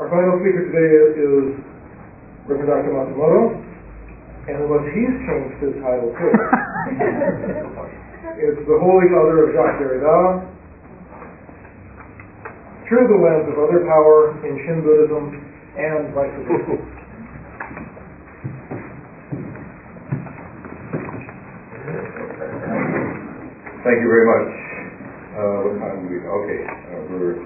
Our final speaker today is Reverend Dr. Matsumoto, and what he's changed his title to. it's the Holy Other of Jacques Derrida, through the lens of other power in Shin Buddhism and vice versa. Thank you very much. Uh, what time do we? Okay, uh, we're.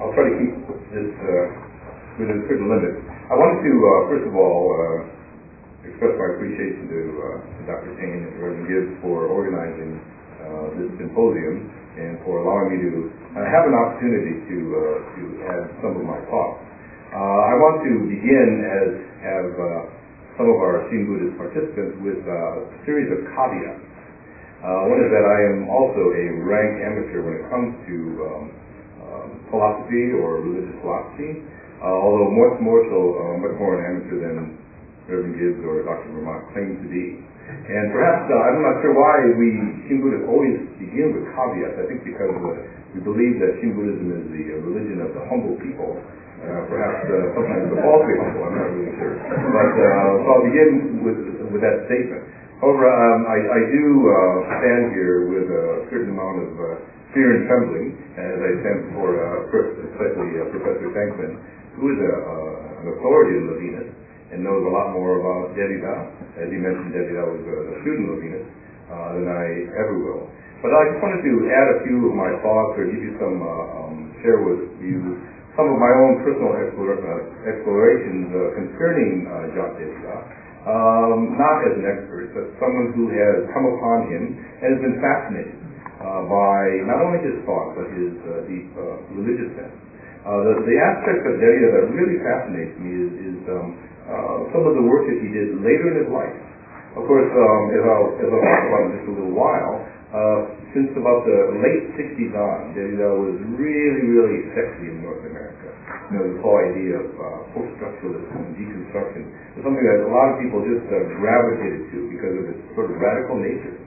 I'll try to keep this uh, within certain limit. I wanted to uh, first of all uh, express my appreciation to, to Dr. Payne and Reverend Gibbs for organizing this symposium and for allowing me to have an opportunity to to add some of my thoughts. I want to begin as have some of our Shin Buddhist participants with a series of caveats. Uh, one is that I am also a rank amateur when it comes to um, philosophy or religious philosophy, although much more so, much more an amateur than Reverend Gibbs or Dr. Vermont claim to be. And perhaps, uh, I'm not sure why we, Shin Buddhists always begin with caveats. I think because uh, we believe that Shin Buddhism is the uh, religion of the humble people. Uh, perhaps uh, sometimes the falsely humble, I'm not really sure. But uh, so I'll begin with, with that statement. However, um, I, I do stand here with a certain amount of fear and trembling as I stand before, especially Professor Shankman, who is a, an authority in Levinas and knows a lot more about Derrida. As he mentioned, Derrida was a, a student of Levinas uh, than I ever will. But I just wanted to add a few of my thoughts or give you some, uh, um, share with you some of my own personal uh, explorations uh, concerning uh, Jacques Derrida. Um, not as an expert, but someone who has come upon him and has been fascinated uh, by not only his thought, but his uh, deep uh, religious sense. Uh, the, the aspect of Derrida that really fascinates me is, is um, uh, some of the work that he did later in his life. Of course, um, as, I'll, as I'll talk about in just a little while, uh, since about the late 60s on, Derrida was really, really sexy in North America. You know, this whole idea of post-structuralism and deconstruction is something that a lot of people just gravitated to because of its sort of radical nature.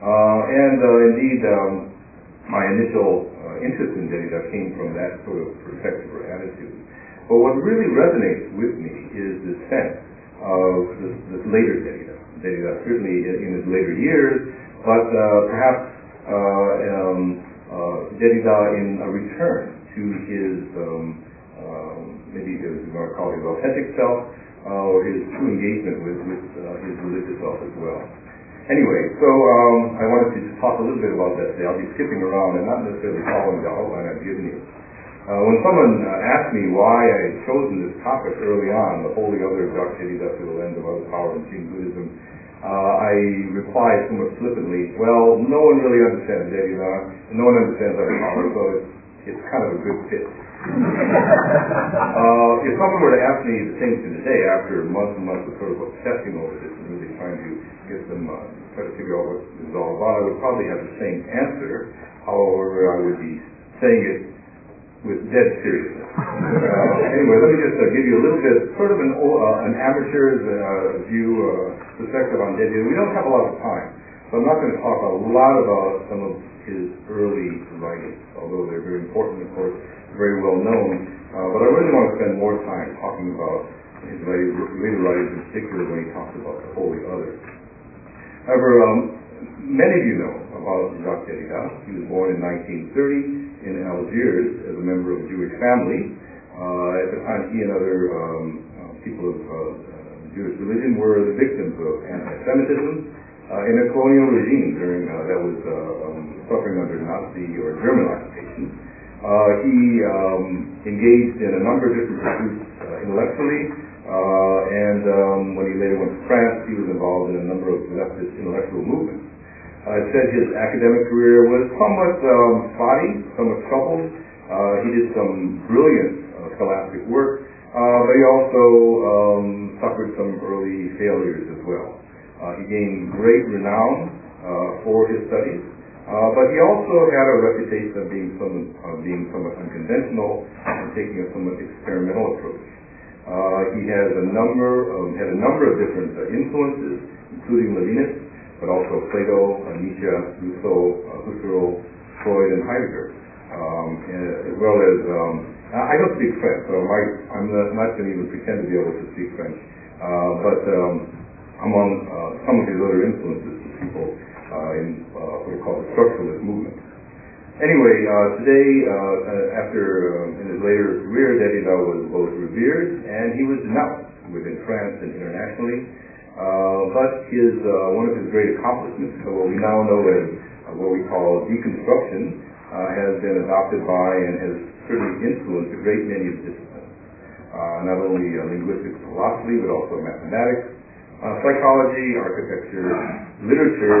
Uh, and uh, indeed, um, my initial uh, interest in Derrida came from that sort of perspective or attitude. But what really resonates with me is the sense of this, this later Derrida. Derrida certainly in his later years, but uh, perhaps uh, um, uh, Derrida in a return to his um, um, maybe as we want to call his authentic self or his true engagement with, with his religious self as well. Anyway, so um, I wanted to just talk a little bit about that today. I'll be skipping around and not necessarily following the outline I've given you. Uh, when someone uh, asked me why I had chosen this topic early on, the holy other of Derrida through the lens of other power and Shin Buddhism, uh, I replied somewhat flippantly, well, no one really understands Derrida, no one understands other power, so it's, it's kind of a good fit. uh, if someone were to ask me the same thing today, after months and months of sort of obsessing over this and really trying to get them, uh, try to figure out is all about, I would probably have the same answer. However, I would be saying it with dead seriousness. Uh, anyway, let me just uh, give you a little bit, sort of an, uh, an amateur's uh, view, uh, perspective on Derrida We don't have a lot of time, so I'm not going to talk a lot about some of his early writings, although they're very important, of course, very well known. Uh, but I really want to spend more time talking about his later, later writings, in particular when he talks about the Holy Other. However, um, many of you know about Jacques Derrida. He was born in 1930 in Algiers as a member of a Jewish family. Uh, at the time, he and other um, uh, people of uh, Jewish religion were the victims of anti-Semitism uh, in a colonial regime during uh, that was uh, um, suffering under Nazi or German occupation. he um, engaged in a number of different pursuits intellectually, and um, when he later went to France, he was involved in a number of leftist intellectual movements. I said his academic career was somewhat um, spotty, somewhat troubled. Uh, he did some brilliant uh, scholastic work, uh, but he also um, suffered some early failures as well. Uh, he gained great renown uh, for his studies, uh, but he also had a reputation of being, some, of being somewhat unconventional and taking a somewhat experimental approach. He has a number of, had a number of different influences, including Levinas, but also Plato, Nietzsche, Rousseau, uh, Husserl, Freud, and Heidegger, um, and, as well as um, Uh, I don't speak French, so I'm not, going to even pretend to be able to speak French. Uh, but um, among uh, some of his other influences people uh, in uh, what are called the structuralist movement. Anyway, uh, today, uh, uh, after um, in his later career, Derrida was both revered and he was denounced within France and internationally. Uh, but his uh, one of his great accomplishments, so what we now know as uh, what we call deconstruction, has been adopted by and has certainly influenced a great many of disciplines. not only linguistic philosophy, but also mathematics, psychology, architecture, literature,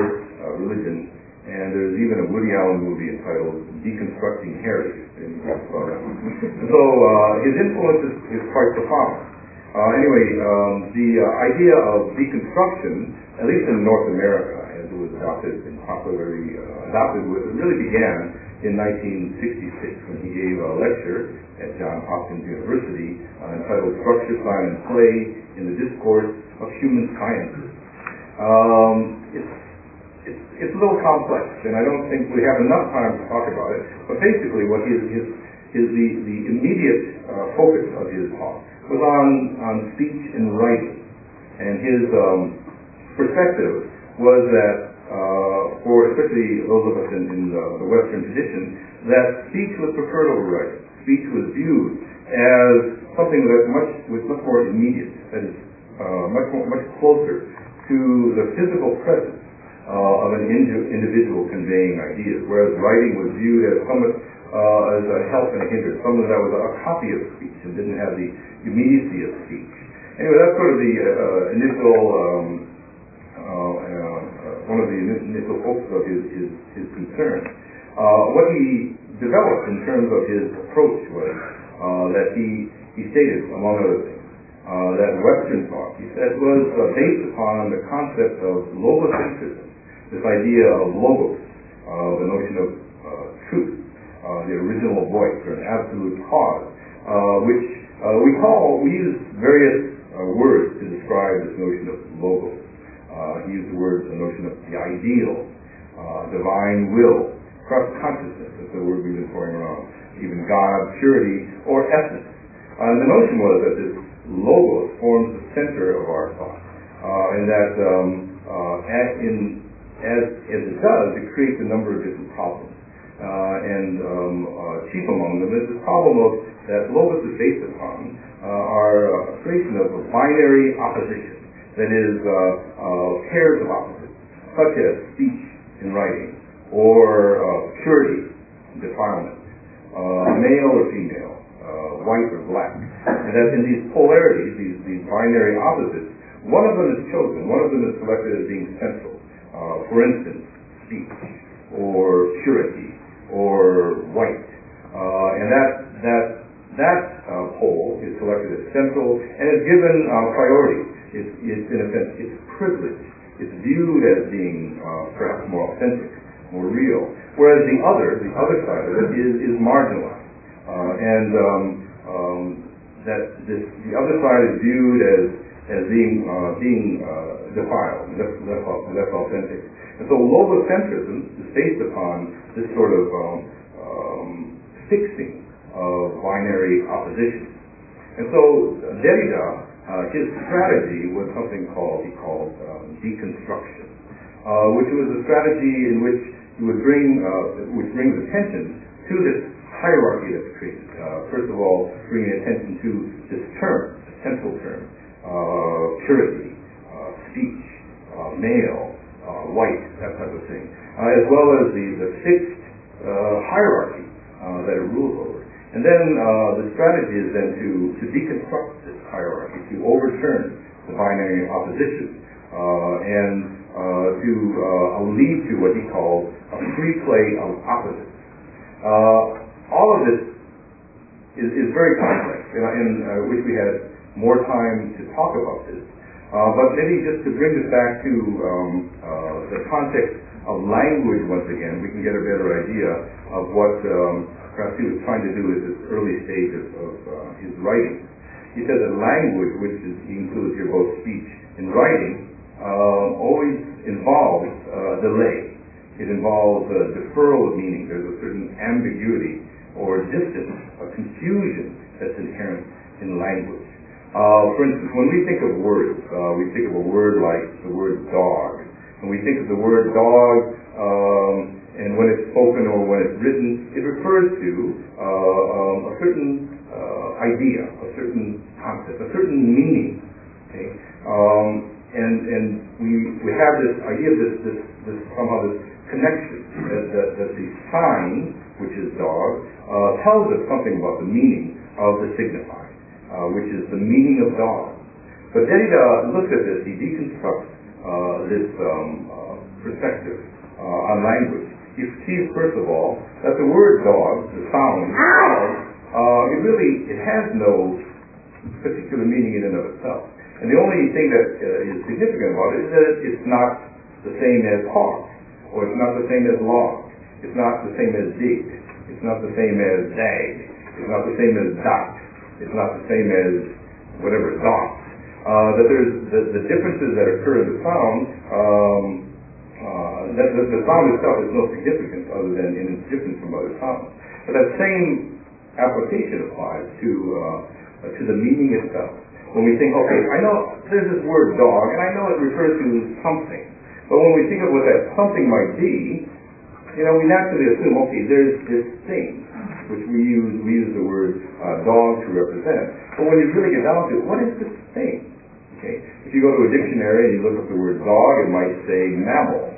religion, and there's even a Woody Allen movie entitled Deconstructing Harry. so uh, his influence is, is quite profound. Uh, anyway, um, the uh, idea of deconstruction, at least in North America, as it was adopted and popularly uh, adopted, really began in 1966 when he gave a lecture at Johns Hopkins University entitled Structure, Sign, and Play in the Discourse of Human Sciences. Um, it's it's, a little complex, and I don't think we have enough time to talk about it. But basically, what his, his, his the, the immediate uh, focus of his talk was on, on speech and writing. And his um, perspective was that, uh, for especially those of us in, in the, the Western tradition, that speech was preferred over writing. Speech was viewed as something that much was much more immediate, that is uh, much more, much closer to the physical presence uh, of an indi- individual conveying ideas, whereas writing was viewed as somewhat uh, as a help and a hindrance, something that was a, copy of speech and didn't have the immediacy of speech. Anyway, that's sort of the uh, initial, um, uh, uh, one of the initial focuses of his, his, his concern. Uh, what he developed in terms of his approach was that he, he stated, among other things, uh, that Western thought, he said, was uh, based upon the concept of logocentrism, this idea of logos, uh, the notion of uh, truth, uh, the original voice or an absolute cause, uh, which uh, we call, we use various uh, words to describe this notion of logos. he used the words, the notion of the ideal, divine will, trust consciousness, that's the word we've been throwing around, even God, purity, or essence. and the notion was that this logos forms the center of our thought, and that um, in as, as it does, it creates a number of different problems. Uh, and um, uh, chief among them is the problem of that logos is based upon uh, our uh, creation of a binary opposition, that is, uh, uh, pairs of opposites, such as speech and writing, or purity and defilement, male or female, white or black. And that in these polarities, these, these binary opposites, one of them is chosen, one of them is selected as being central. Uh, for instance, speech or purity or white. Uh, and that, that, that uh, pole is selected as central and is given priority. It's, it's, in a sense, it's privileged. It's viewed as being perhaps more authentic, more real. Whereas the other, the other side of it is, is marginalized. and um, um, that this, the other side is viewed as as being uh, being uh, defiled, less, less, less authentic. And so logocentrism is based upon this sort of um, um, fixing of binary opposition. And so Derrida, uh, his strategy was something called he called um, deconstruction, uh, which was a strategy in which he would bring uh, which brings attention to this hierarchy that's created. Uh, first of all, bringing attention to this term, the central term, Uh, purity, uh, speech, uh, male, uh, white, that type of thing, uh, as well as the, the fixed hierarchy that it rules over. And then the strategy is then to, to deconstruct this hierarchy, to overturn the binary opposition, and to lead to what he calls a free play of opposites. all of this is, is very complex, and, and I wish we had more time to talk about this. Uh, but maybe just to bring this back to um, uh, the context of language once again, we can get a better idea of what um, perhaps he was trying to do at this early stage of, of uh, his writing. He said that language, which is, includes here both speech and writing, uh, always involves uh, delay. It involves a deferral of meaning. There's a certain ambiguity or distance, a confusion that's inherent in language. Uh, for instance, when we think of words, uh, we think of a word like the word dog. And we think of the word dog, um, and when it's spoken or when it's written, it refers to uh, um, a certain uh, idea, a certain concept, a certain meaning. Okay? Um, and and we, we have this idea, this, this, this somehow this connection that, that, that the sign, which is dog, uh, tells us something about the meaning of the signifier uh, which is the meaning of God. But Derrida looks at this, he deconstructs uh, this um, uh, perspective uh, on language. He sees, first of all, that the word dog, the sound dog, uh, it really it has no particular meaning in and of itself. And the only thing that uh, is significant about it is that it's not the same as hawk, or it's not the same as log, it's not the same as dig, it's not the same as dag, it's not the same as dot, it's not the same as whatever thought. Uh, that there's the, the, differences that occur in the sound, um, uh, that the, sound itself is no significant other than in its difference from other sounds. But that same application applies to uh, to the meaning itself. When we think, okay, I know there's this word dog, and I know it refers to something. But when we think of what that something might be, you know, we naturally assume, okay, there's this thing which we use, we use the word uh, dog to represent. But when you really get down to it, what is this thing? Okay? If you go to a dictionary and you look up the word dog, it might say mammal.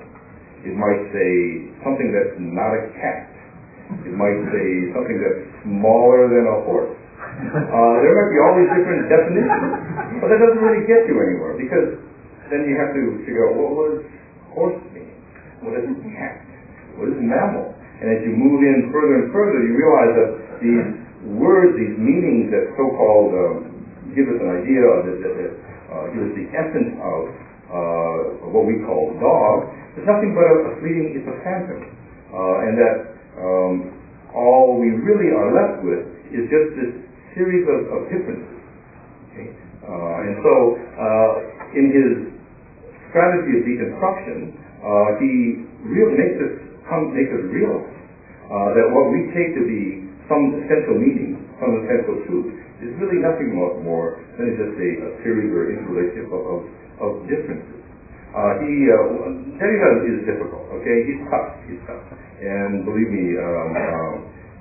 It might say something that's not a cat. It might say something that's smaller than a horse. Uh, there might be all these different definitions, but that doesn't really get you anywhere because then you have to figure out what does horse mean? What does cat? What is mammal? And as you move in further and further, you realize that these words, these meanings that so-called um, give us an idea of that, that, that uh, give us the essence of uh, what we call dog, is nothing but a, fleeting, it's a phantom. Uh, and that um, all we really are left with is just this series of, of differences. Okay? Uh, and so, uh, in his strategy of deconstruction, uh, he really makes us come make us realize uh, that what we take to be some essential meaning, some essential truth, is really nothing more than just a, a series or interrelationship of, of, of differences. Uh, he, uh, Derrida is difficult, okay? He's tough, he's tough. And believe me, um, um,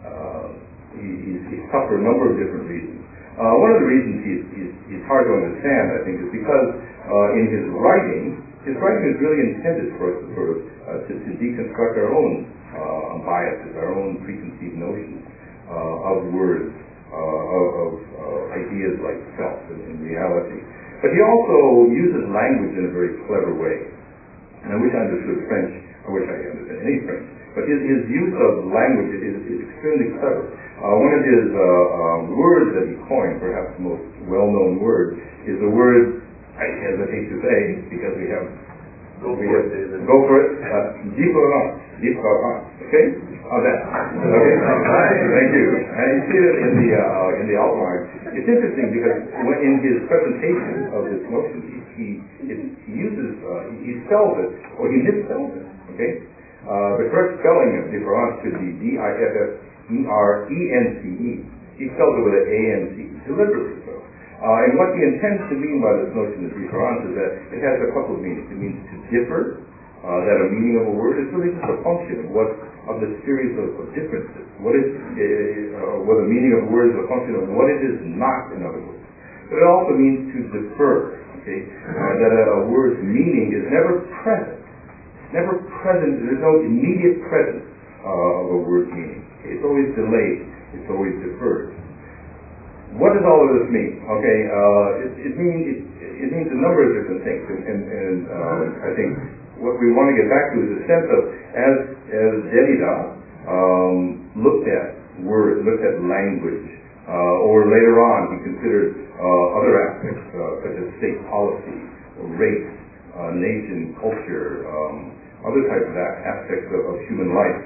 uh, he, he's, he's tough for a number of different reasons. Uh, one of the reasons he's, he's, he's hard to understand, I think, is because uh, in his writing, his writing is really intended for us to sort of to, to deconstruct our own uh, biases, our own preconceived notions uh, of words, uh, of, of uh, ideas like self and, and reality. But he also uses language in a very clever way. And I wish I understood French. I wish I understood any French. But his, his use of language is, is extremely clever. Uh, one of his uh, um, words that he coined, perhaps the most well-known word, is the word I hesitate to say because we have Go for it. Go for it. Uh, différance. Différance. Okay? How's that? Okay. Thank you. And you see it in the uh, in the outline. It's interesting because in his presentation of this motion, he he, uses uh, he spells it or he misspells it. Okay. Uh, the correct spelling of différance should be D I F F E R E N C E. He spells it with an A N C deliberately. Uh, and what he intends to mean by this notion of difference is that it has a couple of meanings. It means to differ, uh, that a meaning of a word is really just a function of what of the series of, of differences. What is uh, what the meaning of a word is a function of what it is not, in other words. But it also means to defer. Okay, uh, that a, a word's meaning is never present. Never present. There's no immediate presence uh, of a word's meaning. It's always delayed. It's always deferred. What does all of this mean? Okay, uh, it, it means it, it, means a number of different things, and, and, and um, I think what we want to get back to is a sense of as as Derrida um, looked at looked at language, uh, or later on he considered uh, other aspects uh, such as state policy, race, uh, nation, culture, um, other types of aspects of, of human life.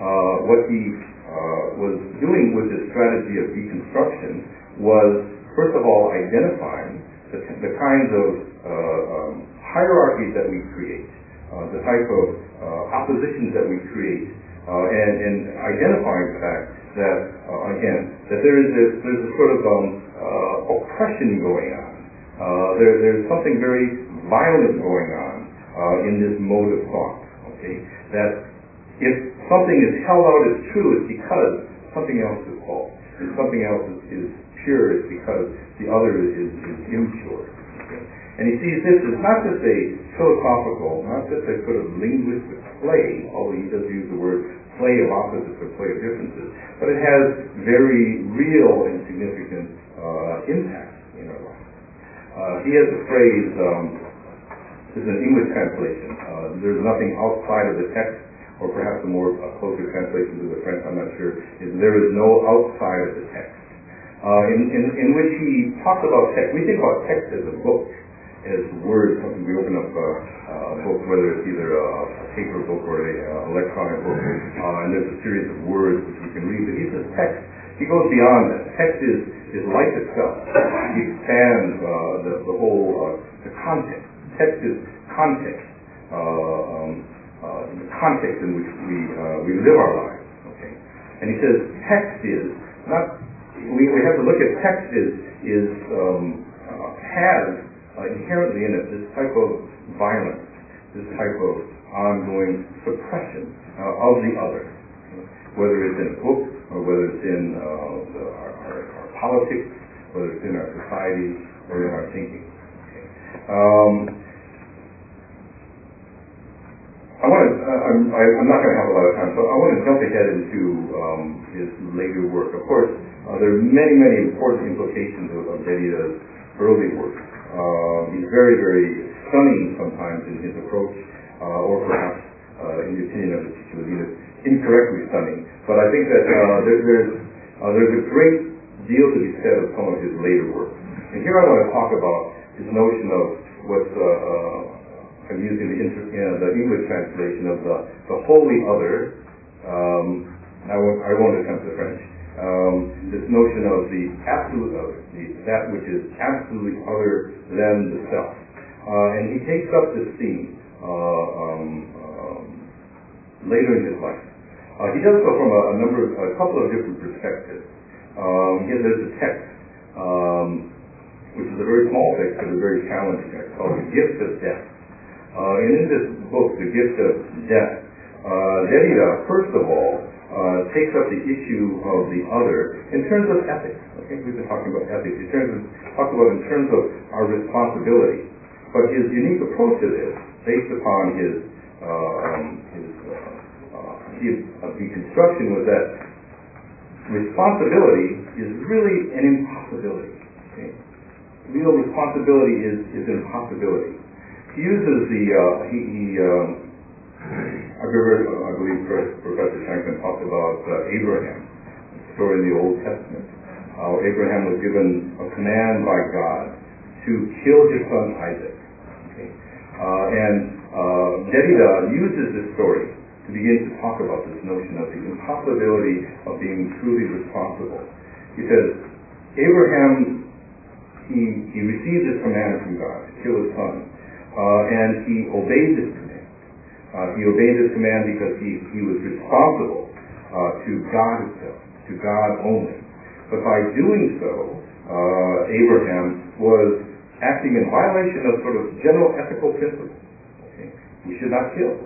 Uh, what he uh, was doing with this strategy of deconstruction was, first of all, identifying the, the kinds of uh, um, hierarchies that we create, uh, the type of uh, oppositions that we create, uh, and, and, identifying the fact that, uh, again, that there is this, there's a sort of um, uh, oppression going on. There, there's something very violent going on in this mode of thought. Okay, that if something is held out as true, it's because something else is false. Something else is, is pure, it's because the other is, is, is impure. And he sees this as not just a philosophical, not just a sort of linguistic play, although he does use the word play of opposites or play of differences, but it has very real and significant uh, impact in our life. Uh, he has a phrase, um, this is an English translation, uh, there's nothing outside of the text, or perhaps a more uh, closer translation to the French, I'm not sure, is there is no outside of the text. Uh, in, in, in which he talks about text. We think about text as a book, as words, we open up uh, uh, a book, whether it's either a, a paper book or an electronic book, uh, and there's a series of words which we can read. But he says text, he goes beyond that. Text is, is life itself. He expands uh, the, the whole, uh, the context. Text is context, uh, um, uh, the context in which we, uh, we live our lives. Okay? And he says text is, not, we, we have to look at text is, is um, uh, has uh, inherently in it this type of violence, this type of ongoing suppression uh, of the other, whether it's in a book or whether it's in uh, the, our, our, our, politics, whether it's in our society or in our thinking. Um, I want to, uh, I'm, I, am not going to have a lot of time, so I want to jump ahead into um, his later work. Of course, uh, there are many, many important implications of, of Derrida's early work. Uh, he's very, very stunning sometimes in his approach, uh, or perhaps, uh, in the opinion of the teacher, incorrectly stunning. But I think that uh, there, there's uh, there's a great deal to be said of some of his later work. And here I want to talk about his notion of what's I'm using the, inter- you know, the English translation of the the holy other. Um, I won't, I won't attempt the French um, this notion of the absolute other, the, that which is absolutely other than the self. Uh, and he takes up this theme uh, um, um, later in his life. Uh, he does so from a, a, number, of, a couple of different perspectives. Um, here there's a text, um, which is a very small text, but a very challenging text called "The Gift of Death." Uh, and in this book, "The Gift of Death," uh, Derrida, first of all, uh, takes up the issue of the other in terms of ethics. Okay, we've been talking about ethics. In terms of talked about in terms of our responsibility. But his unique approach to this, based upon his um, his, uh, uh his uh, deconstruction, was that responsibility is really an impossibility. Okay? Real responsibility is, is an impossibility. He uses the uh, he, he um, I've heard, I believe Professor Shanklin talked about uh, Abraham, the story in the Old Testament. How Abraham was given a command by God to kill his son Isaac. Okay. Uh, and uh, Derrida uses this story to begin to talk about this notion of the impossibility of being truly responsible. He says, Abraham, he, he received this command from God to kill his son, uh, and he obeyed this command. Uh, he obeyed this command because he, he was responsible uh, to God himself, to God only. But by doing so, uh, Abraham was acting in violation of sort of general ethical principles. Okay? We should not kill.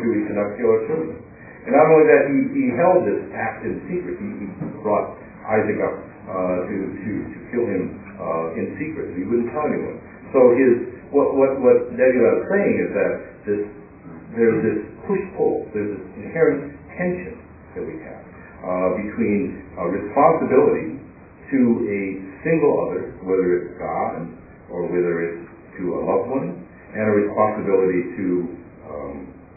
We should not kill our children. And not only that, he, he held this act in secret. He, he brought Isaac up uh, to, to, to kill him uh, in secret. He wouldn't tell anyone. So his what what what Derrida is saying is that this there's this push-pull, there's this inherent tension that we have uh, between responsibility to a single other, whether it's God or whether it's to a loved one, and a responsibility to um,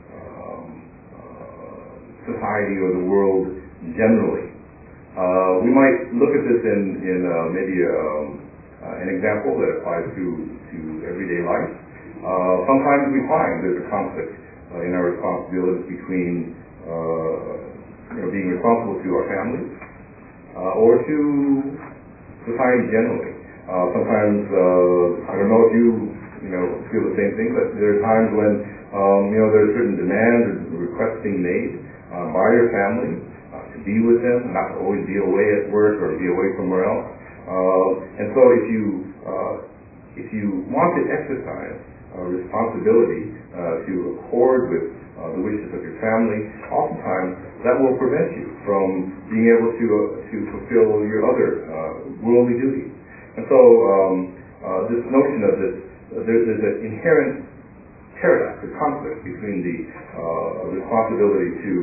um, uh, society or the world generally. Uh, we might look at this in, in uh, maybe um, uh, an example that applies to everyday life. sometimes we find there's a conflict uh, in our responsibilities between uh, you know, being responsible to our families uh, or to society generally. sometimes, I don't know if you you know, feel the same thing, but there are times when, um, you know, there are certain demands or requests being made uh, by your family uh, to be with them, not to always be away at work or be away somewhere else. Uh, and so if you uh, if you want to exercise uh, responsibility uh, to accord with uh, the wishes of your family, oftentimes that will prevent you from being able to uh, to fulfill your other uh, worldly duties. And so um, uh, this notion of this, there's, there's an inherent paradox, a conflict between the responsibility to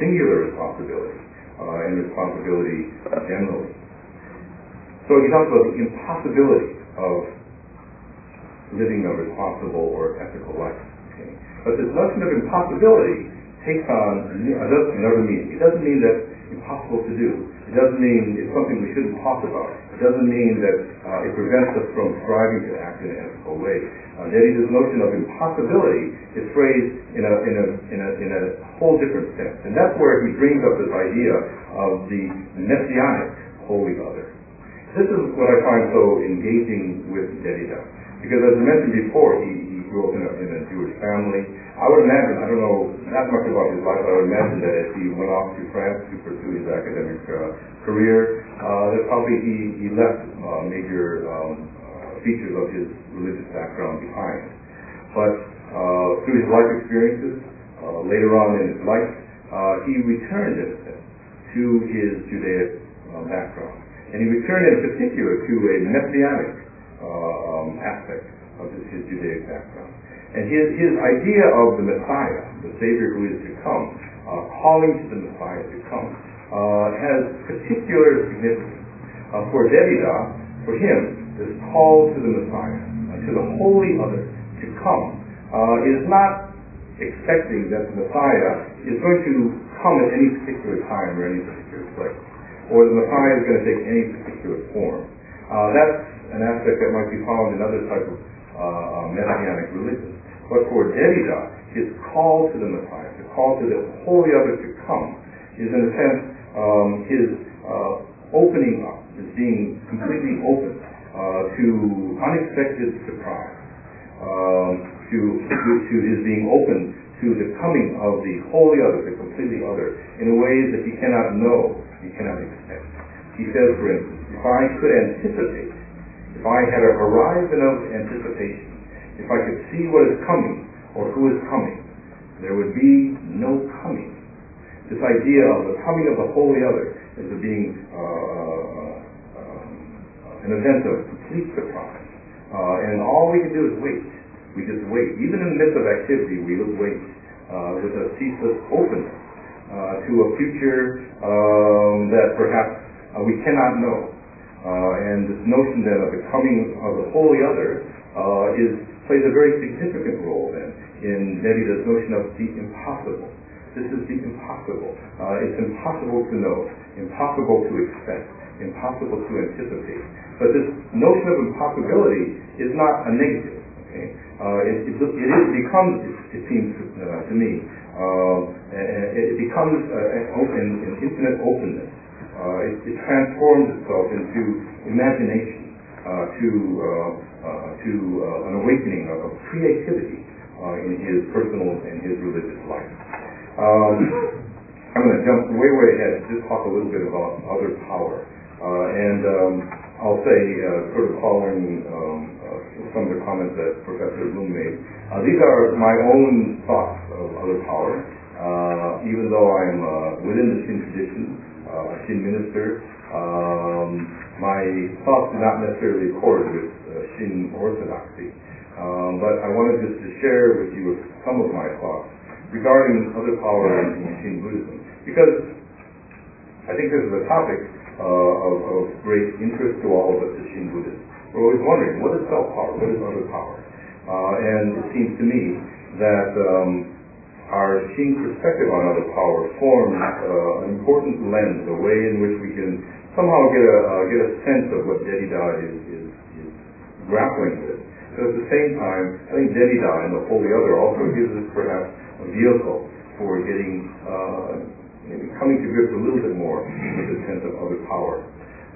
singular responsibility and responsibility generally. So he talks about the impossibility of living a responsible or ethical life. Okay? But this notion of impossibility takes on another meaning. It doesn't mean that impossible to do. It doesn't mean it's something we shouldn't talk about. It doesn't mean that uh, it prevents us from striving to act in an ethical way. Uh, notion of impossibility is phrased in a, in, a, in, a, in a whole different sense. And that's where he brings up this idea of the messianic holy other. This is what I find so engaging with Derrida. Because as I mentioned before, he, he grew up in a, in a Jewish family. I would imagine, I don't know that much about his life, but I would imagine that as he went off to France to pursue his academic uh, career, uh, that probably he, he left uh, major um, uh, features of his religious background behind. But uh, through his life experiences, uh, later on in his life, he returned, to his Judaic background. And he returned in particular to a messianic uh, um, aspect of his, Judaic background. And his, his idea of the Messiah, the Savior who is to come, uh, calling to the Messiah to come, uh, has particular significance. Uh, for Derrida, for him, this call to the Messiah, uh, to the holy other, to come, uh, is not expecting that the Messiah is going to come at any particular time or any particular place or the Messiah is going to take any particular form. Uh, that's an aspect that might be found in other types of uh, uh, messianic religions. But for Derrida, his call to the Messiah, the call to the holy other to come, is in a sense um, his uh, opening up, his being completely open uh, to unexpected surprise, um, to, to, to his being open to the coming of the holy other, the completely other, in ways that he cannot know he cannot expect. He says, for instance, if I could anticipate, I had a horizon of anticipation, if I could see what is coming or who is coming, there would be no coming. This idea of the coming of the Holy Other a being uh, uh, uh, an event of complete surprise. Uh, and all we can do is wait. We just wait. Even in the midst of activity, we just wait uh, with a ceaseless openness uh, to a future um, that perhaps we cannot know. Uh, and this notion then of the coming of the Holy Other is plays a very significant role then in Derrida's notion of the impossible. This is the impossible. Uh, it's impossible to know, impossible to expect, impossible to anticipate. But this notion of impossibility is not a negative. Okay? Uh, it, it, becomes, it, seems uh, to me, um, it becomes an an infinite openness. Uh, it, it, transforms itself into imagination, uh, to uh, to an awakening of, creativity in his personal and his religious life. Um, I'm going to jump way, way ahead and just talk a little bit about other power. and um, I'll say, sort of following um, some of the comments that Professor Bloom made. Uh, these are my own thoughts of other power. Uh, even though I'm uh, within the Shin tradition, uh, Shin minister, um, my thoughts do not necessarily accord with uh, Shin orthodoxy. Um, but I wanted just to share with you some of my thoughts regarding other power in Shin Buddhism. Because I think this is a topic uh, of, of, great interest to all of us as Shin Buddhists. We're always wondering, what is self-power? What is other power? Uh, and it seems to me that um, our Shin perspective on other power forms uh, an important lens, a way in which we can somehow get a uh, get a sense of what Derrida is, is, is grappling with. But at the same time, I think Derrida and the Holy Other also gives us perhaps a vehicle for getting uh, coming to grips a little bit more with the sense of other power.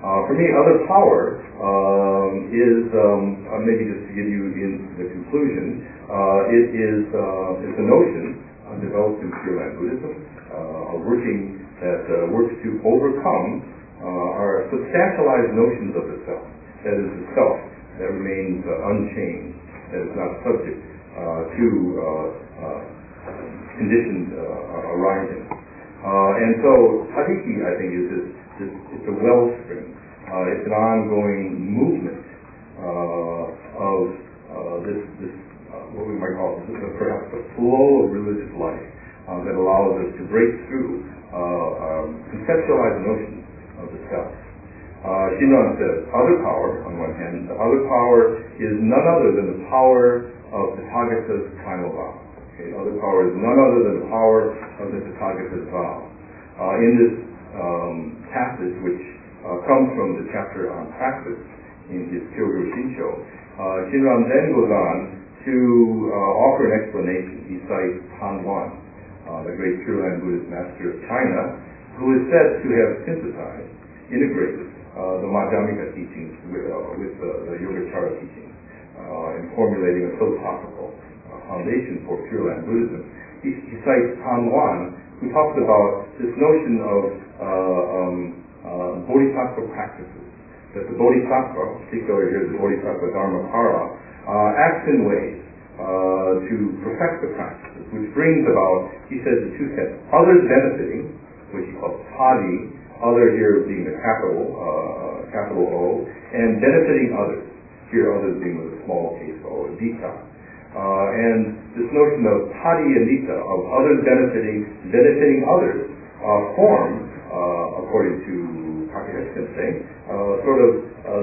Uh, for me, other power um, is um, uh, maybe just to give you in the conclusion. Uh, it is uh, it's a notion developed in Pure Land Buddhism, uh, a working that uh, works to overcome uh, our substantialized notions of the self. That is the self that remains uh, unchanged, that is not subject uh, to conditions arising. and so Tariki, I think, is this, this it's a wellspring. it's an ongoing movement of this, this what we might call perhaps the flow of religious life uh, that allows us to break through uh, um, conceptualized notions of the self. Uh, says, other power, on one hand, the other power is none other than the power of the Tathagata's primal vow. Okay, other power is none other than the power of the Tathagata's vow. Uh, in this um, passage, which uh, comes from the chapter on practice in his Kyogyoshinsho, uh, Shinran then goes on to uh, offer an explanation. He cites T'an-luan, uh, the great Pure Land Buddhist master of China, who is said to have synthesized, integrated uh, the Madhyamika teachings with, uh, with uh, the Yogacara teachings uh, in formulating a philosophical foundation for Pure Land Buddhism. He, he cites T'an-luan, who talks about this notion of um, bodhisattva practices. That the bodhisattva, particularly here the bodhisattva dharmakara, uh, acts in ways uh, to perfect the practices, which brings about, he says, the two sets. Others benefiting, which he calls tari, other here being the capital, uh, capital O, and benefiting others. Here others being with a small case O, rita. Uh, and this notion of tari and rita, of others benefiting, benefiting others, uh, form, uh, according to Takahisa Sensei, sort of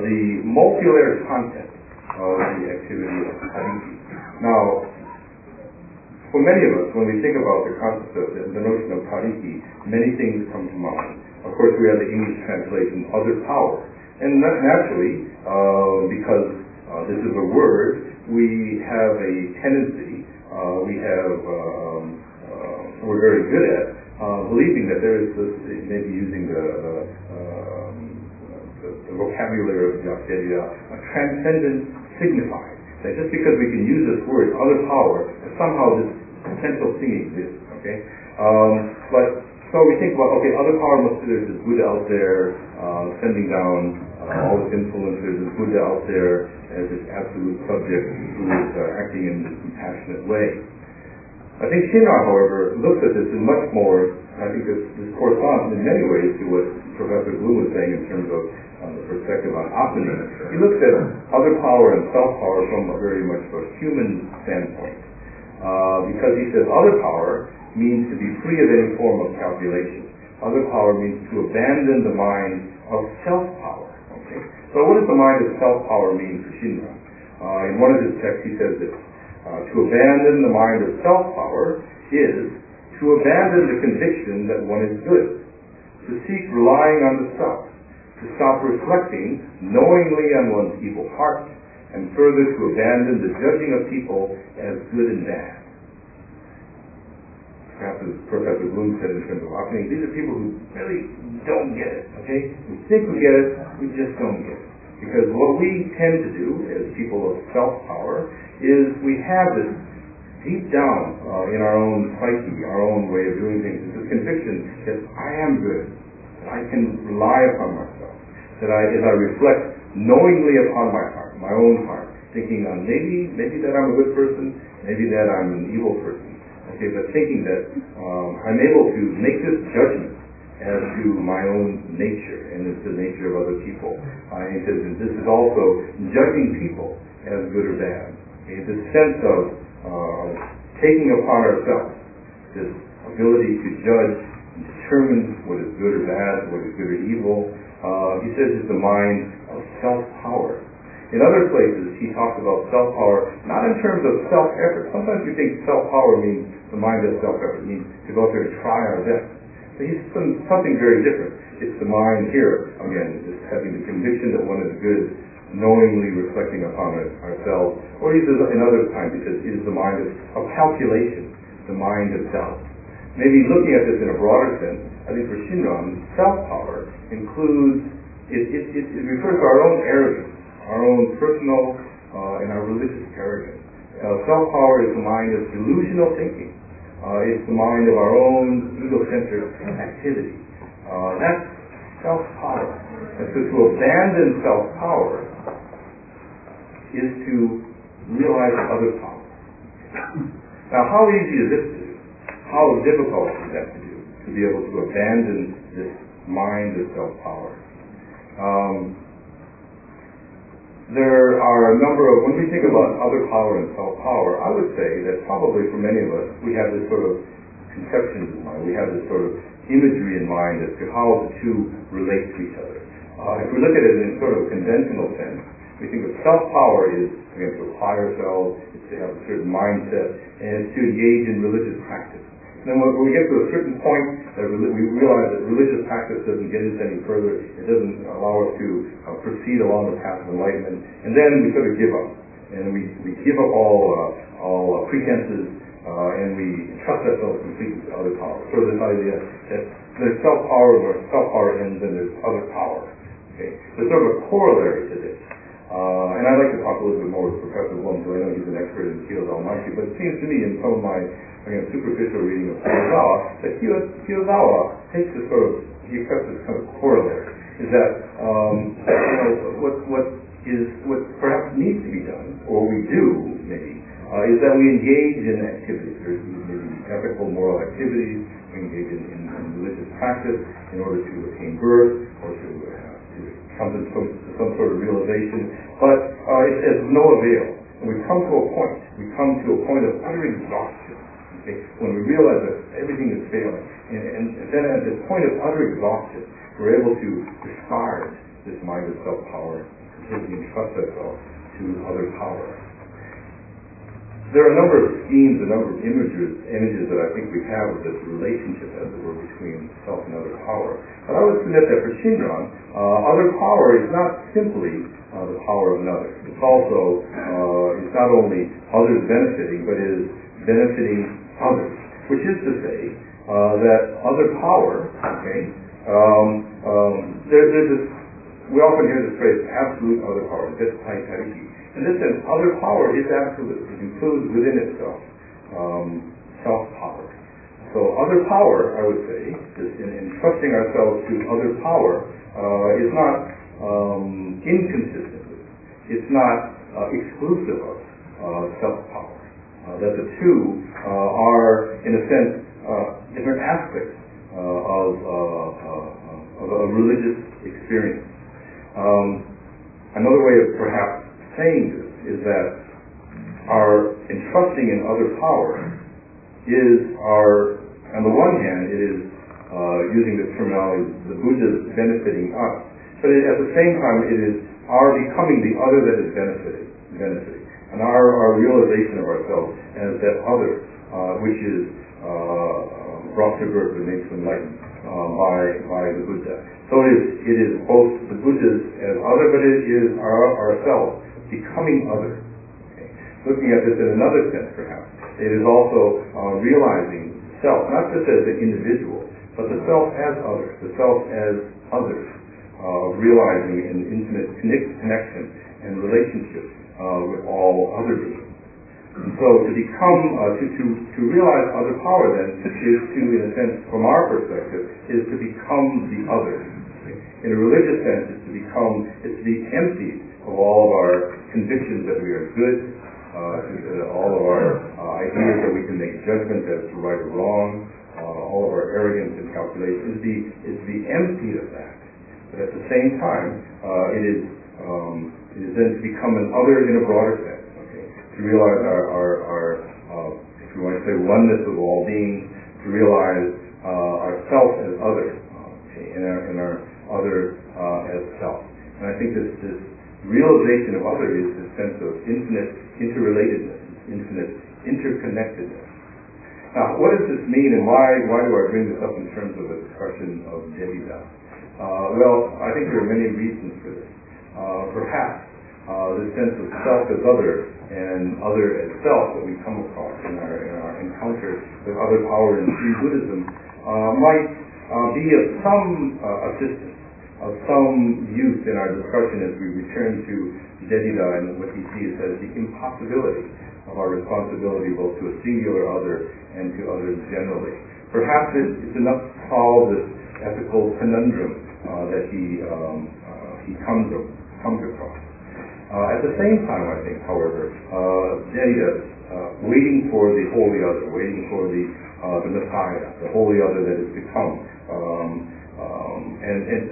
the multi-layered content of the activity of tariki. Now, for many of us, when we think about the concept of the, the notion of tariki, many things come to mind. Of course, we have the English translation, other power. And naturally, uh, because uh, this is a word, we have a tendency, uh, we have, um, uh, we're very good at uh, believing that there is this, maybe using the, um, the, the vocabulary of Jacques Derrida, a transcendent signifies that just because we can use this word, other power, somehow this potential thing exists. Okay, um, but so we think, well, okay, other power must be there's this Buddha out there uh, sending down uh, all this influence. There's this Buddha out there as this absolute subject who is uh, acting in this compassionate way. I think Shinran, however, looks at this in much more, I think this, this corresponds in many ways to what Professor Bloom was saying in terms of on the perspective on optimism. He looks at other power and self-power from a very much a human standpoint. Uh, because he says other power means to be free of any form of calculation. Other power means to abandon the mind of self-power. Okay? So what does the mind of self-power mean for Shinran? Uh, in one of his texts he says this, uh, to abandon the mind of self-power is to abandon the conviction that one is good, to seek relying on the self, to stop reflecting knowingly on one's evil heart, and further to abandon the judging of people as good and bad. Perhaps as Professor Bloom said in terms of Opening, these are people who really don't get it, okay? We think we get it, we just don't get it. Because what we tend to do as people of self-power is we have this deep down uh, in our own psyche, our own way of doing things, this conviction that I am good, that I can rely upon myself that I, as I reflect knowingly upon my heart, my own heart, thinking on maybe, maybe that I'm a good person, maybe that I'm an evil person. Okay, but thinking that um, I'm able to make this judgment as to my own nature and as to the nature of other people. Think that this is also judging people as good or bad. Okay, this sense of uh, taking upon ourselves this ability to judge and determine what is good or bad, what is good or evil, uh, he says it's the mind of self-power. In other places, he talks about self-power, not in terms of self-effort. Sometimes you think self-power means the mind of self-effort, means to go out there and try our best. But he's some, something very different. It's the mind here, again, just having the conviction that one is good, knowingly reflecting upon it ourselves. Or he says in other times, he says it is the mind of, of calculation, the mind of doubt. Maybe looking at this in a broader sense, I think for Shinran, self-power includes, it, it, it, it, refers to our own arrogance, our own personal uh, and our religious arrogance. Uh, self-power is the mind of delusional thinking, Uh, it's the mind of our own egocentric activity. Uh, that's self-power. And so to abandon self-power is to realize other power. Now, how easy is this? How difficult is that to do? To be able to abandon this mind of self-power. Um, there are a number of, when we think about other power and self-power, I would say that probably for many of us, we have this sort of conception in mind. We have this sort of imagery in mind as to how the two relate to each other. Uh, if we look at it in sort of a conventional sense, we think of self-power is, to apply ourselves, it's to have a certain mindset, and it's to engage in religious practice. And then when we get to a certain point, that we realize that religious practice doesn't get us any further. It doesn't allow us to uh, proceed along the path of enlightenment. And then we sort of give up. And we, we give up all, uh, all uh, pretenses uh, and we trust ourselves completely to other power. So this idea that there's self-power where self-power ends and there's other power. Okay? There's sort of a corollary to this. Uh, and I'd like to talk a little bit more with Professor Blum, because I know he's an expert in Kiyozawa Manshi, but it seems to me in some of my again, superficial reading of Kiyozawa that Kiyozawa takes this sort of, he accepts this kind of corollary, is that, um, you know, what, what is, what perhaps needs to be done, or we do, maybe, uh, is that we engage in activities. Maybe ethical, moral activities. We engage in, in, in religious practice in order to attain birth or to, uh, to come to some, some sort of realization. But uh, it has no avail. And we come to a point. We come to a point of utter exhaustion. When we realize that everything is failing. And, and, then at this point of utter exhaustion, we're able to discard this mind of self-power, and completely entrust ourselves to other power. There are a number of schemes, a number of images, images that I think we have of this relationship, as it were, between self and other power. But I would submit that for Shinran, uh, other power is not simply uh, the power of another. It's also, uh, it's not only others benefiting, but is benefiting others. Which is to say uh, that other power, okay, um, um, there, there's this, we often hear this phrase, absolute other power, Zettai Tariki. In this sense, other power is absolute. It includes within itself um, self-power. So other power, I would say, in, in trusting ourselves to other power, uh, is not um, inconsistent it's not uh, exclusive of uh, self-power. Uh, that the two uh, are, in a sense, uh, different aspects of, of, a religious experience. Um, another way of perhaps saying this is that our entrusting in other power is our, on the one hand, it is uh, using the terminology, the Buddha is benefiting us, but it, at the same time, it is our becoming the other that is benefiting, benefiting, and our, our realization of ourselves as that other, uh, which is brought to birth and by by the Buddha. So it is, it is both the Buddhas as other, but it is our, ourselves becoming other. Okay. Looking at this in another sense, perhaps, it is also uh, realizing self, not just as an individual, but the self as other, the self as others, uh, realizing an intimate connection and relationship uh, with all other beings. So to become, uh, to, to, to realize other power then is to, in a sense, from our perspective, is to become the other. In a religious sense, it's to become, it's to be emptied of all of our convictions that we are good, uh, all of our uh, ideas that we can make judgments as to right or wrong, uh, all of our arrogance and calculation is be is be emptied of that. But at the same time, uh, it is um, it is then to become an other in a broader sense. To realize our our, our uh, if you want to say oneness of all beings, to realize uh, ourself as other, and our and our other uh, as self. And I think this this realization of other is this sense of infinite interrelatedness, infinite interconnectedness. Now, what does this mean and why, why do I bring this up in terms of a discussion of Derrida? Uh, well, I think there are many reasons for this. Uh, perhaps uh, the sense of self as other and other as self that we come across in our, in our encounter with other power in Shin Buddhism uh, might uh, be of some uh, assistance of some use in our discussion as we return to Derrida and what he sees as the impossibility of our responsibility both to a singular other and to others generally. Perhaps it's enough to solve this ethical conundrum uh, that he um, uh, he comes comes across. Uh, at the same time, I think, however, uh, Derrida, uh, waiting for the holy other, waiting for the uh, the Messiah, the holy other that is to come, um, um, and, and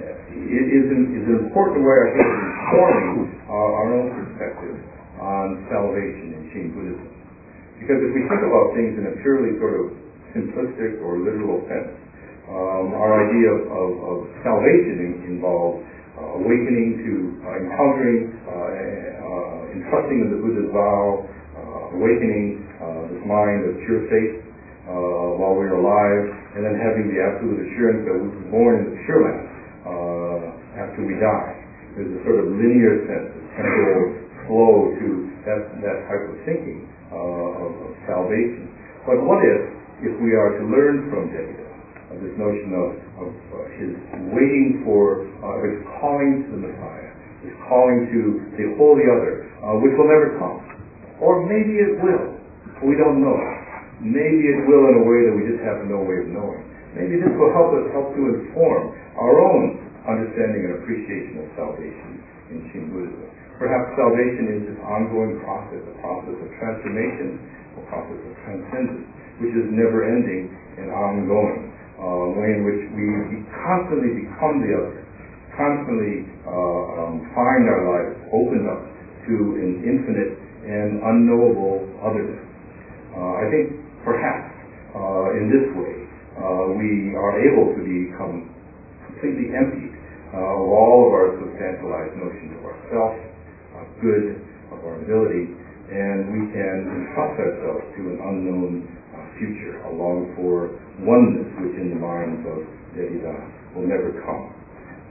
it is an, is an important way, I think, of informing uh, our own perspective on salvation in Shin Buddhism. Because if we think about things in a purely sort of simplistic or literal sense, um, our idea of, of, of salvation involves uh, awakening to uh, encountering, uh, uh, entrusting in the Buddha's vow, uh, awakening this mind of pure faith while we're alive, and then having the absolute assurance that we were born in the pure land after we die. There's a sort of linear sense, a temporal flow to that, that type of thinking of, of salvation. But what if, if we are to learn from uh, this notion of, of uh, his waiting for, uh, his calling to the Messiah, his calling to the holy other, uh, which will never come. Or maybe it will. We don't know. Maybe it will in a way that we just have no way of knowing. Maybe this will help us help to inform our own understanding and appreciation of salvation in Shin Buddhism. Perhaps salvation is this ongoing process, a process of transformation, a process of transcendence, which is never ending and ongoing uh, way in which we constantly become the other, constantly uh, um, find our lives opened up to an infinite and unknowable otherness. Uh, I think perhaps uh, in this way uh, we are able to become completely emptied uh, of all of our substantialized notions of ourself, of good, of our ability, and we can entrust ourselves to an unknown future, a long for oneness which in the minds of Derrida will never come.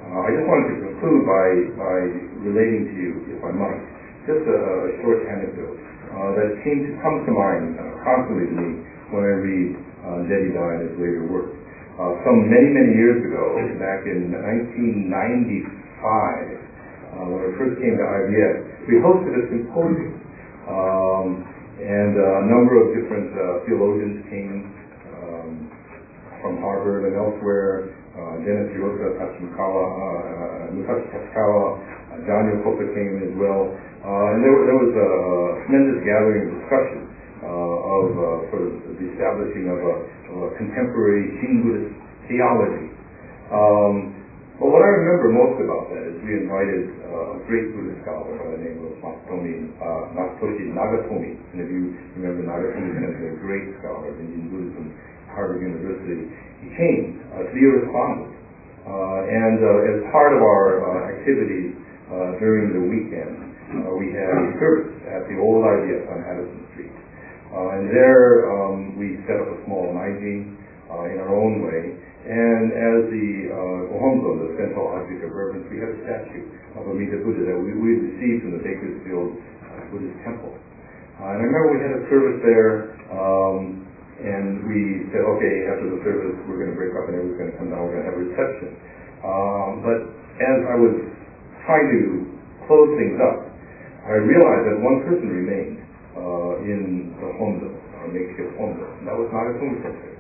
Uh, I just wanted to conclude by, by relating to you, if I might, just a, a short anecdote uh, that came to, comes to mind uh, constantly to me when I read uh, Derrida and his later work. Uh, some many, many years ago, back in 1995, uh, when I first came to IBS, we hosted a symposium. Um, and uh, a number of different uh, theologians came um, from Harvard and elsewhere. Uh, Dennis Yosa Tachimikawa, uh, Musashi Tachikawa, uh, John Yokota came as well. Uh, and there, there was a tremendous gathering of discussion uh, of uh, sort of the establishing of a, of a contemporary Shin Buddhist theology. Um, but what I remember most about that is we invited uh, a great Buddhist scholar by the name of Masatomi, uh, Nagatomi. And if you remember, Nagatomi is a great scholar of Indian Buddhism, Harvard University. He came uh, to be a respondent. Uh, and uh, as part of our uh, activities uh, during the weekend, uh, we had a service at the old IBS on Addison Street. Uh, and there um, we set up a small Naiji uh, in our own way. And as the uh, the central object of reverence, we have a statue of Amida Buddha that we, we received from the Bakersfield uh, Buddhist temple. Uh, and I remember we had a service there, um, and we said, okay, after the service, we're going to break up and everyone's going to come down, we're going to have a reception. Um, but as I was trying to close things up, I realized that one person remained uh, in the Honzo, our makeshift Honzo, and that was Nagatomi Sensei.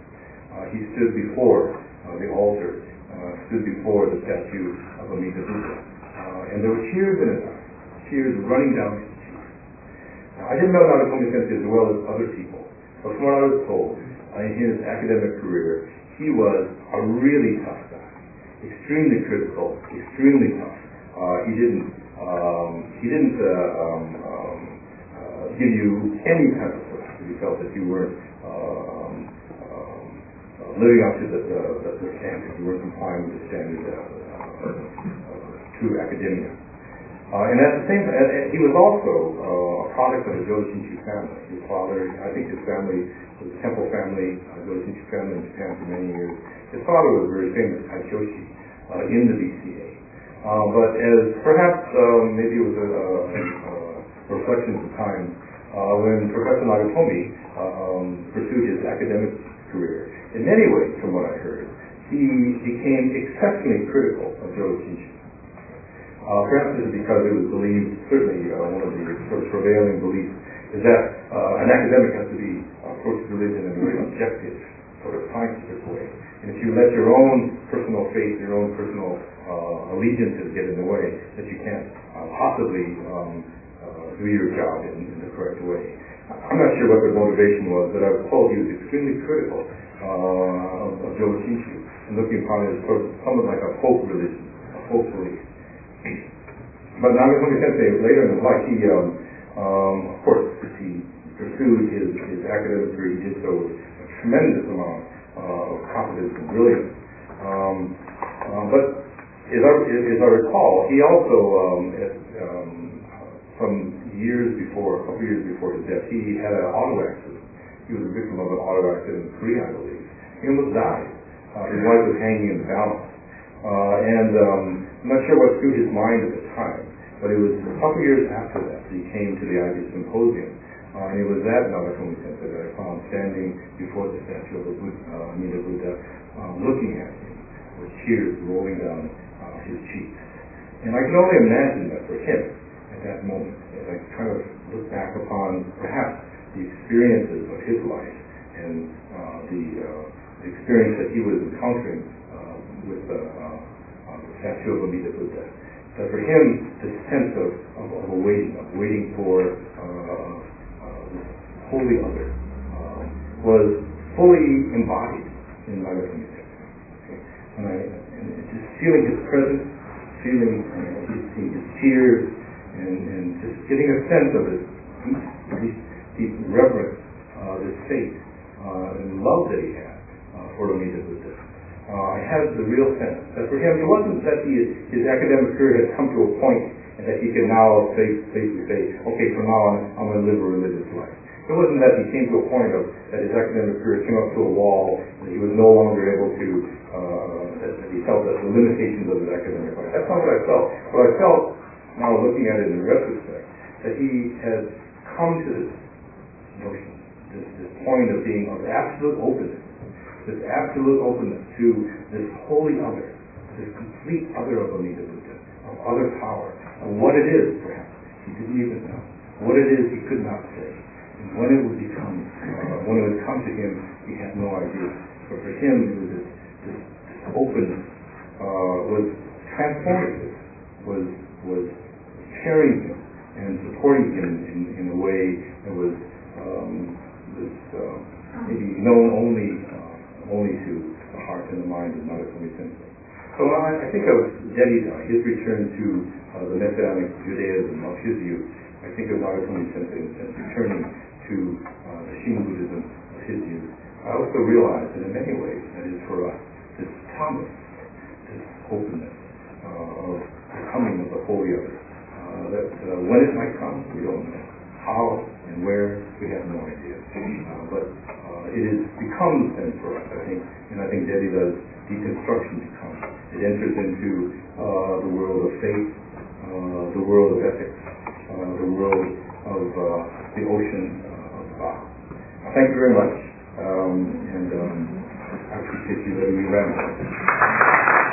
Uh, he stood before the altar, uh, stood before the statue of Amida Buddha. Uh, and there were tears in his eyes, tears running down his cheeks. I didn't know Nagatomi Sensei as well as other people, but from what I was told, uh, in his academic career, he was a really tough guy, extremely critical, extremely tough. Uh, he didn't um, he didn't uh, um, um, uh, give you any kind of slack he felt that you weren't living up to the, the, the, the standard. You weren't complying with the standard of, of, of academia. Uh, and at the same time, he was also uh, a product of the Jodo family. His father, I think his family was a temple family, uh, Jodo family in Japan for many years. His father was very famous Taishoshi uh, in the BCA. Uh, but as perhaps um, maybe it was a, a, a reflection of the time, uh, when Professor Nagatomi uh, um, pursued his academic career, in many ways, from what I heard, he became exceptionally critical of Jodo Shinshu. Uh, perhaps is because it was believed, certainly uh, one of the sort of prevailing beliefs is that uh, an academic has to be approach religion in a very objective, sort of scientific way. And if you let your own personal faith, your own personal uh, allegiances get in the way, that you can't uh, possibly um, uh, do your job in, in, the correct way. I'm not sure what the motivation was, but I was told he was extremely critical uh, of, of Joe and looking upon it as sort of somewhat like a folk religion, a folk belief. But Nagasaki Sensei, later in his life, he, um, um, of course, he pursued his, his academic career, he did so with a tremendous amount uh, of confidence and brilliance. Um, uh, but as I, as I recall, he also, um, at, um, years before, a couple years before his death, he had an auto accident. He was a victim of an auto accident in Korea, I believe. He almost died. Uh, his wife was hanging in the balance. Uh, and um, I'm not sure what through his mind at the time, but it was a couple years after that he came to the Ivy Symposium. Uh, and it was that Nagatomi Sensei that I found standing before the statue of the Buddha, uh, Buddha, uh, looking at him with tears rolling down his cheeks. And I can only imagine that for him at that moment, as I try to look back upon perhaps the experiences of his life and uh, the, uh, the, experience that he was encountering uh, with the, uh, the statue of Amida Buddha. That for him, the sense of, of, of waiting, of waiting for uh, uh, this holy other, um, was fully embodied in Nagasaki okay. And I, just feeling his presence, feeling uh, his, his tears, and, and just getting a sense of his deep, deep, reverence, uh, this faith, uh, and love that he had uh, for Amida Buddha. Uh, I had the real sense that for him, it wasn't that he, his academic career had come to a point and that he could now safely say, okay, from now on, I'm going to live a religious life. It wasn't that he came to a point of that his academic career came up to a wall, that he was no longer able to, uh, that he felt that the limitations of his academic life. That's not what I felt. What I felt, now looking at it in retrospect, that he has come to this notion, this, this point of being of absolute openness, this absolute openness to this holy other, this complete other of Amida Buddha, of other power, of what it is, perhaps, he didn't even know. What it is, he could not say and when it would become, uh, when it would come to him, he had no idea. But for him, it was this, this, openness uh, was transformative, was was carrying him and supporting him in, in a way that was um, was uh, maybe known only uh, only to the heart and the mind of Nagasaki Sensei. So I, I think of Derrida, his return to uh, the Messianic Judaism of his youth. I think of Nagasaki Sensei as returning to uh, the Shin Buddhism of his youth, I also realize that in many ways that is for us this promise, this openness uh, of the coming of the Holy Other. Uh, uh, when it might come, we don't know. How and where, we have no idea. Uh, but uh, it is becomes then for us, I think, and I think Derrida's deconstruction becomes. It enters into uh, the world of faith, the world of ethics, the world of the ocean of thought. Thank you very much. Um, and um, I appreciate you letting me ramble.